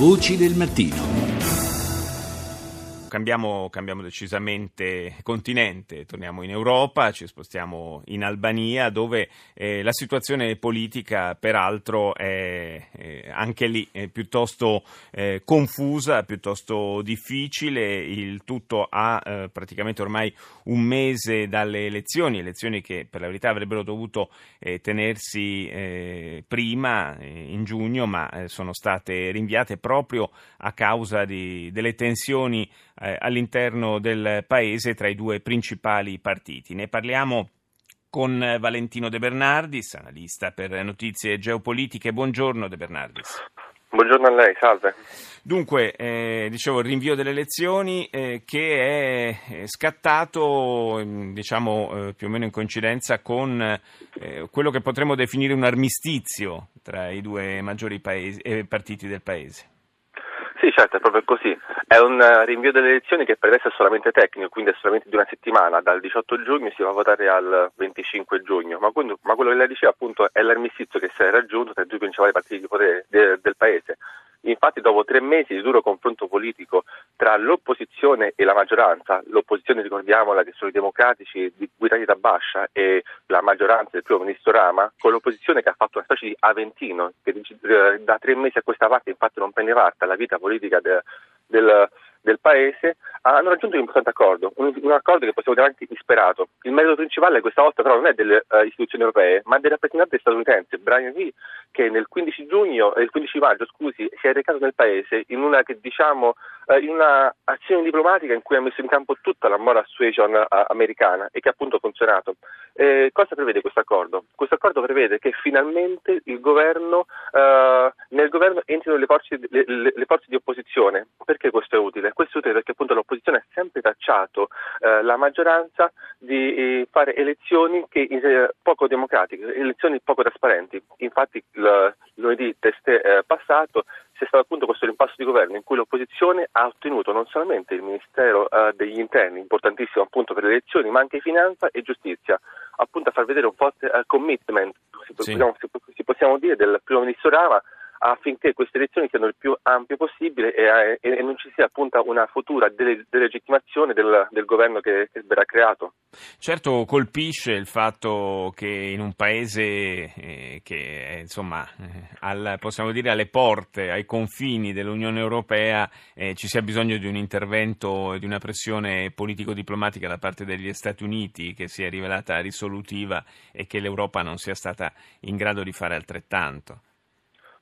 Voci del mattino. Cambiamo, cambiamo, decisamente continente, torniamo in Europa, ci spostiamo in Albania dove eh, la situazione politica peraltro è eh, anche lì è piuttosto eh, confusa, piuttosto difficile, il tutto ha eh, praticamente ormai un mese dalle elezioni, elezioni che per la verità avrebbero dovuto eh, tenersi eh, prima, in giugno, ma sono state rinviate proprio a causa di, delle tensioni eh, all'interno del paese tra i due principali partiti. Ne parliamo con Valentino De Bernardis, analista per notizie geopolitiche. Buongiorno De Bernardis. Buongiorno a lei, salve. Dunque, eh, dicevo, il rinvio delle elezioni eh, che è scattato, mm, diciamo, eh, più o meno in coincidenza con eh, quello che potremmo definire un armistizio tra i due maggiori paesi, eh, partiti del paese. Sì, certo, è proprio così. È un eh, rinvio delle elezioni che per adesso è solamente tecnico, quindi è solamente di una settimana, dal 18 giugno si va a votare al 25 giugno, ma, quando, ma quello che lei diceva appunto è l'armistizio che si è raggiunto tra i due principali partiti di potere de, del Paese. Infatti dopo tre mesi di duro confronto politico tra l'opposizione e la maggioranza, l'opposizione ricordiamola che sono i democratici guidati da Bascia e la maggioranza del primo ministro Rama, con l'opposizione che ha fatto una specie di Aventino, che eh, da tre mesi a questa parte infatti non prende parte alla vita politica de, del, del Paese, hanno raggiunto un importante accordo, un, un, accordo che possiamo dire anche isperato. Il metodo principale questa volta però non è delle uh, istituzioni europee, ma dei rappresentanti statunitensi. Brian Lee, che nel 15 giugno, eh, il 15 maggio, scusi, si è recato nel Paese in una, che, diciamo, uh, in una azione diplomatica in cui ha messo in campo tutta la moral suasion uh, americana e che appunto ha funzionato. Eh, cosa prevede questo accordo? Questo accordo prevede che finalmente governo, nel governo entrino le forze, le, le, le forze di opposizione. Perché questo è utile? Questo è utile perché appunto l'opposizione ha sempre tacciato eh, la maggioranza di eh, fare elezioni che, eh, poco democratiche, elezioni poco trasparenti. Infatti lunedì testè eh, passato c'è stato appunto questo rimpasso di governo in cui l'opposizione ha ottenuto non solamente il Ministero uh, degli Interni, importantissimo appunto per le elezioni, ma anche finanza e giustizia, appunto a far vedere un forte uh, commitment, sì. possiamo, si, si possiamo dire, del primo ministro Rama affinché queste elezioni siano il più ampie possibile e, e, e non ci sia appunto una futura dele, delegittimazione del, del governo che, che, verrà creato. Certo colpisce il fatto che in un paese eh, che è insomma eh, al, possiamo dire alle porte, ai confini dell'Unione Europea eh, ci sia bisogno di un intervento e di una pressione politico-diplomatica da parte degli Stati Uniti che si è rivelata risolutiva e che l'Europa non sia stata in grado di fare altrettanto.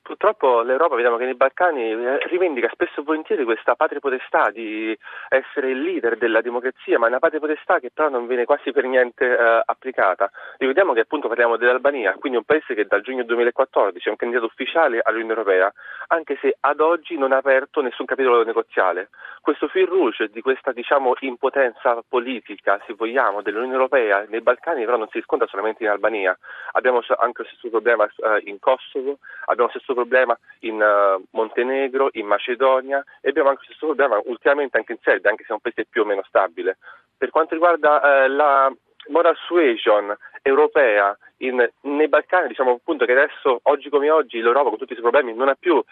Purtroppo l'Europa, vediamo che nei Balcani eh, rivendica spesso e volentieri questa patria potestà di essere il leader della democrazia, ma è una patria potestà che però non viene quasi per niente eh, applicata. Ricordiamo che appunto parliamo dell'Albania, quindi un paese che dal giugno 2014 è un candidato ufficiale all'Unione Europea, anche se ad oggi non ha aperto nessun capitolo negoziale. Questo fil rouge di questa diciamo impotenza politica, se vogliamo, dell'Unione Europea nei Balcani però non si riscontra solamente in Albania. Abbiamo anche lo stesso problema eh, in Kosovo, abbiamo lo stesso problema in uh, Montenegro, in Macedonia e abbiamo anche lo stesso problema ultimamente anche in Serbia, anche se è un paese più o meno stabile. Per quanto riguarda uh, la moral suasion europea in, nei Balcani, diciamo appunto che adesso, oggi come oggi, l'Europa con tutti i suoi problemi non ha più uh,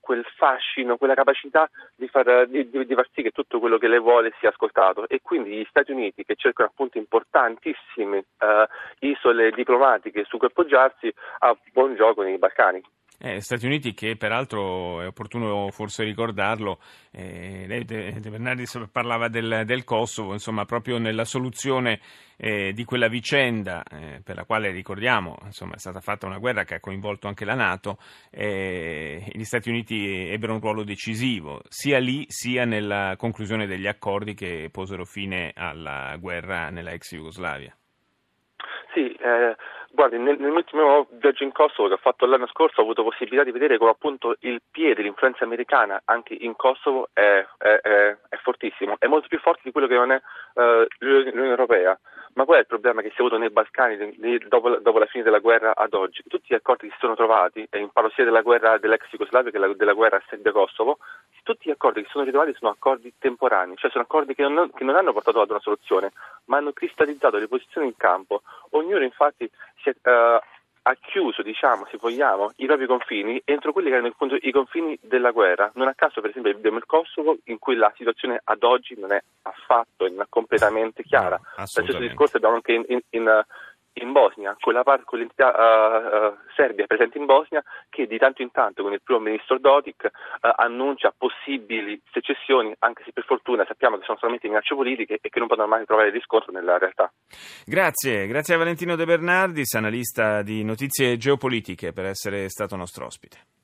quel fascino, quella capacità di far, di, di, di far, sì che tutto quello che lei vuole sia ascoltato e quindi gli Stati Uniti che cercano appunto importantissime uh, isole diplomatiche su cui appoggiarsi a buon gioco nei Balcani. Eh, Stati Uniti che peraltro è opportuno forse ricordarlo, eh, De, De Bernardis parlava del, del, Kosovo, insomma proprio nella soluzione eh, di quella vicenda eh, per la quale ricordiamo insomma, è stata fatta una guerra che ha coinvolto anche la Nato, eh, gli Stati Uniti ebbero un ruolo decisivo sia lì sia nella conclusione degli accordi che posero fine alla guerra nella ex Jugoslavia. Sì, eh, Guardi, nel, nell'ultimo viaggio in Kosovo che ho fatto l'anno scorso ho avuto possibilità di vedere come appunto il piede, l'influenza americana anche in Kosovo è, è, è, è fortissimo, è molto più forte di quello che non è uh, l'Unione Europea. Ma qual è il problema che si è avuto nei Balcani dopo, dopo, la fine della guerra ad oggi? Tutti gli accordi che si sono trovati, e in parlo sia della guerra dell'ex Jugoslavia che della guerra Serbia-Kosovo, tutti gli accordi che sono ritrovati sono accordi temporanei, cioè sono accordi che non, che non hanno portato ad una soluzione, ma hanno cristallizzato le posizioni in campo. Ognuno infatti si è, uh, ha chiuso, diciamo, se vogliamo, i propri confini entro quelli che erano appunto i confini della guerra. Non a caso, per esempio, abbiamo il Kosovo, in cui la situazione ad oggi non è affatto non è completamente chiara. No, Lo stesso discorso abbiamo anche in, in, in in Bosnia, con, la par- con l'entità uh, uh, Serbia presente in Bosnia, che di tanto in tanto con il primo ministro Dodik uh, annuncia possibili secessioni, anche se per fortuna sappiamo che sono solamente minacce politiche e che non potranno mai trovare riscontro nella realtà. Grazie, grazie a Valentino De Bernardis, analista di notizie geopolitiche, per essere stato nostro ospite.